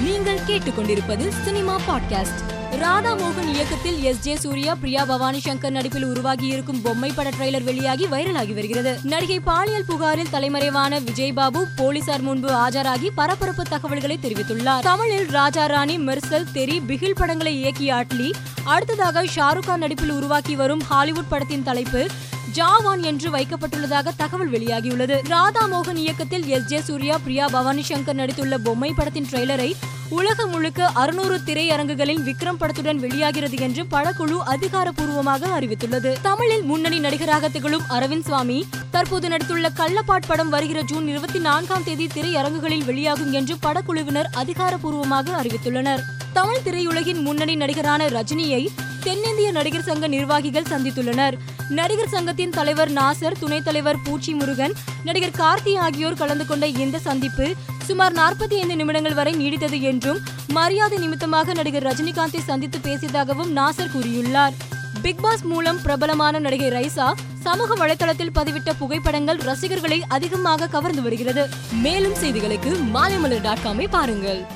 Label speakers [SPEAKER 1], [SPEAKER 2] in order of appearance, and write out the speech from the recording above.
[SPEAKER 1] நீங்கள் கேட்டுக்கொண்டிருப்பது cinema podcast. Radha மோகன் இயக்கத்தில் எஸ் ஜே சூர்யா பிரியா பவானி சங்கர் நடிப்பில் உருவாகி இருக்கும் பொம்மை பட ட்ரெய்லர் வெளியாகி வைரலாகி வருகிறது. நடிகை பாலியல் புகாரில் தலைமறைவான விஜய் பாபு போலீசார் முன்பு ஆஜராகி பரபரப்பு தகவல்களை தெரிவித்துள்ளார். தமிழில் ராஜா ராணி மெர்சல் தெரி பிகில் படங்களை இயக்கிய அட்லி அடுத்ததாக ஷாருக் கான் நடிப்பில் உருவாக்கி வரும் ஹாலிவுட் படத்தின் தலைப்பு ஜாவான் என்று வைக்கப்பட்டுள்ளதாக தகவல் வெளியாகியுள்ளது. ராதா மோகன் இயக்கத்தில் எஸ். ஜே. சூர்யா பிரியா பவானி சங்கர் நடித்துள்ள பொம்மை படத்தின் ட்ரெய்லரை உலகம் முழுக்க அறுநூறு திரையரங்குகளில் விக்ரம் படத்துடன் வெளியாகிறது என்று படக்குழு அதிகாரப்பூர்வமாக அறிவித்துள்ளது. தமிழில் முன்னணி நடிகராக திகழும் அரவிந்த் சுவாமி தற்போது நடித்துள்ள கள்ளப்பாட் படம் வருகிற ஜூன் இருபத்தி நான்காம் தேதி திரையரங்குகளில் வெளியாகும் என்று படக்குழுவினர் அதிகாரப்பூர்வமாக அறிவித்துள்ளனர். தமிழ் திரையுலகின் முன்னணி நடிகரான ரஜினியை தென்னிந்திய நடிகர் சங்க நிர்வாகிகள் சந்தித்துள்ளனர். நடிகர் சங்கத்தின் தலைவர் நாசர் துணைத் தலைவர் பூச்சி முருகன் நடிகர் கார்த்தி ஆகியோர் கலந்து கொண்ட இந்த சந்திப்பு சுமார் நாற்பத்தி ஐந்து நிமிடங்கள் வரை நீடித்தது என்றும் மரியாதை நிமித்தமாக நடிகர் ரஜினிகாந்தை சந்தித்து பேசியதாகவும் நாசர் கூறியுள்ளார். பிக் பாஸ் மூலம் பிரபலமான நடிகை ரைசா சமூக வலைதளத்தில் பதிவிட்ட புகைப்படங்கள் ரசிகர்களை அதிகமாக கவர்ந்து வருகிறது. மேலும் செய்திகளுக்கு மாலைமலர் டாட் காமை பாருங்கள்.